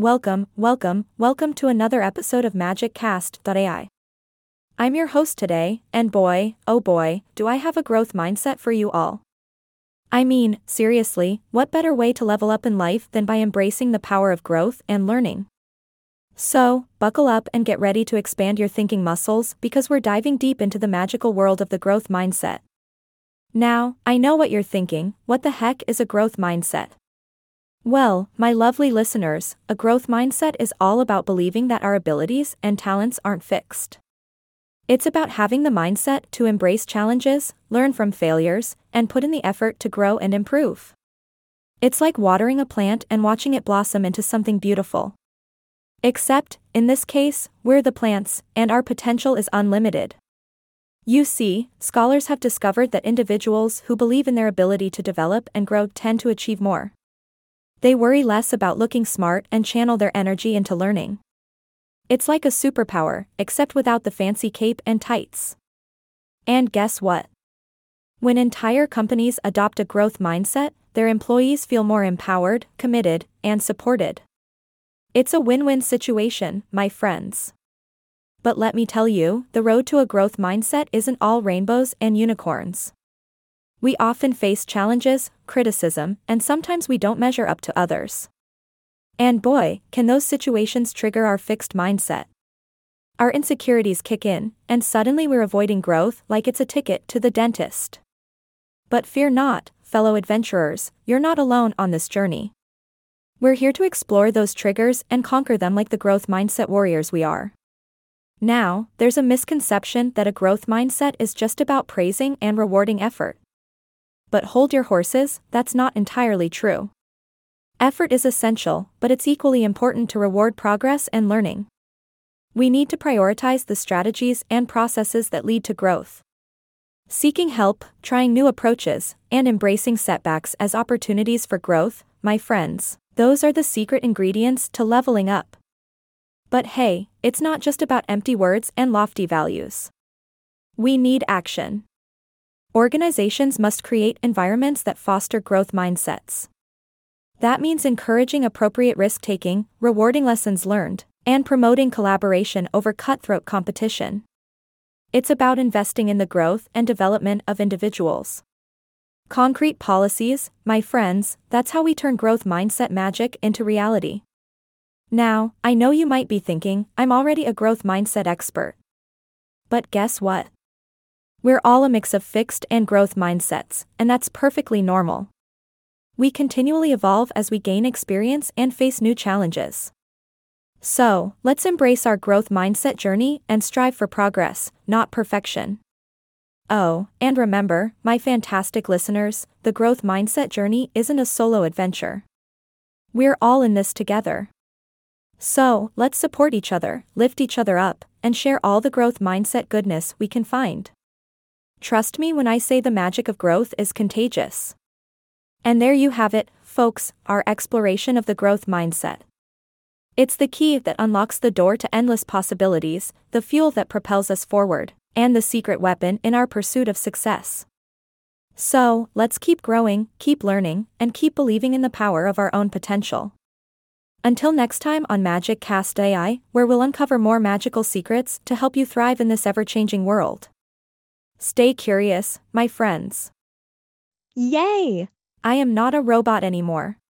Welcome, welcome, welcome to another episode of MagicCast.ai. I'm your host today, and boy, oh boy, do I have a growth mindset for you all. I mean, seriously, what better way to level up in life than by embracing the power of growth and learning? So, buckle up and get ready to expand your thinking muscles because we're diving deep into the magical world of the growth mindset. Now, I know what you're thinking what the heck is a growth mindset? Well, my lovely listeners, a growth mindset is all about believing that our abilities and talents aren't fixed. It's about having the mindset to embrace challenges, learn from failures, and put in the effort to grow and improve. It's like watering a plant and watching it blossom into something beautiful. Except, in this case, we're the plants, and our potential is unlimited. You see, scholars have discovered that individuals who believe in their ability to develop and grow tend to achieve more. They worry less about looking smart and channel their energy into learning. It's like a superpower, except without the fancy cape and tights. And guess what? When entire companies adopt a growth mindset, their employees feel more empowered, committed, and supported. It's a win win situation, my friends. But let me tell you, the road to a growth mindset isn't all rainbows and unicorns. We often face challenges, criticism, and sometimes we don't measure up to others. And boy, can those situations trigger our fixed mindset. Our insecurities kick in, and suddenly we're avoiding growth like it's a ticket to the dentist. But fear not, fellow adventurers, you're not alone on this journey. We're here to explore those triggers and conquer them like the growth mindset warriors we are. Now, there's a misconception that a growth mindset is just about praising and rewarding effort. But hold your horses, that's not entirely true. Effort is essential, but it's equally important to reward progress and learning. We need to prioritize the strategies and processes that lead to growth. Seeking help, trying new approaches, and embracing setbacks as opportunities for growth, my friends, those are the secret ingredients to leveling up. But hey, it's not just about empty words and lofty values. We need action. Organizations must create environments that foster growth mindsets. That means encouraging appropriate risk taking, rewarding lessons learned, and promoting collaboration over cutthroat competition. It's about investing in the growth and development of individuals. Concrete policies, my friends, that's how we turn growth mindset magic into reality. Now, I know you might be thinking, I'm already a growth mindset expert. But guess what? We're all a mix of fixed and growth mindsets, and that's perfectly normal. We continually evolve as we gain experience and face new challenges. So, let's embrace our growth mindset journey and strive for progress, not perfection. Oh, and remember, my fantastic listeners, the growth mindset journey isn't a solo adventure. We're all in this together. So, let's support each other, lift each other up, and share all the growth mindset goodness we can find. Trust me when I say the magic of growth is contagious. And there you have it, folks, our exploration of the growth mindset. It's the key that unlocks the door to endless possibilities, the fuel that propels us forward, and the secret weapon in our pursuit of success. So, let's keep growing, keep learning, and keep believing in the power of our own potential. Until next time on Magic Cast AI, where we'll uncover more magical secrets to help you thrive in this ever changing world. Stay curious, my friends. Yay! I am not a robot anymore.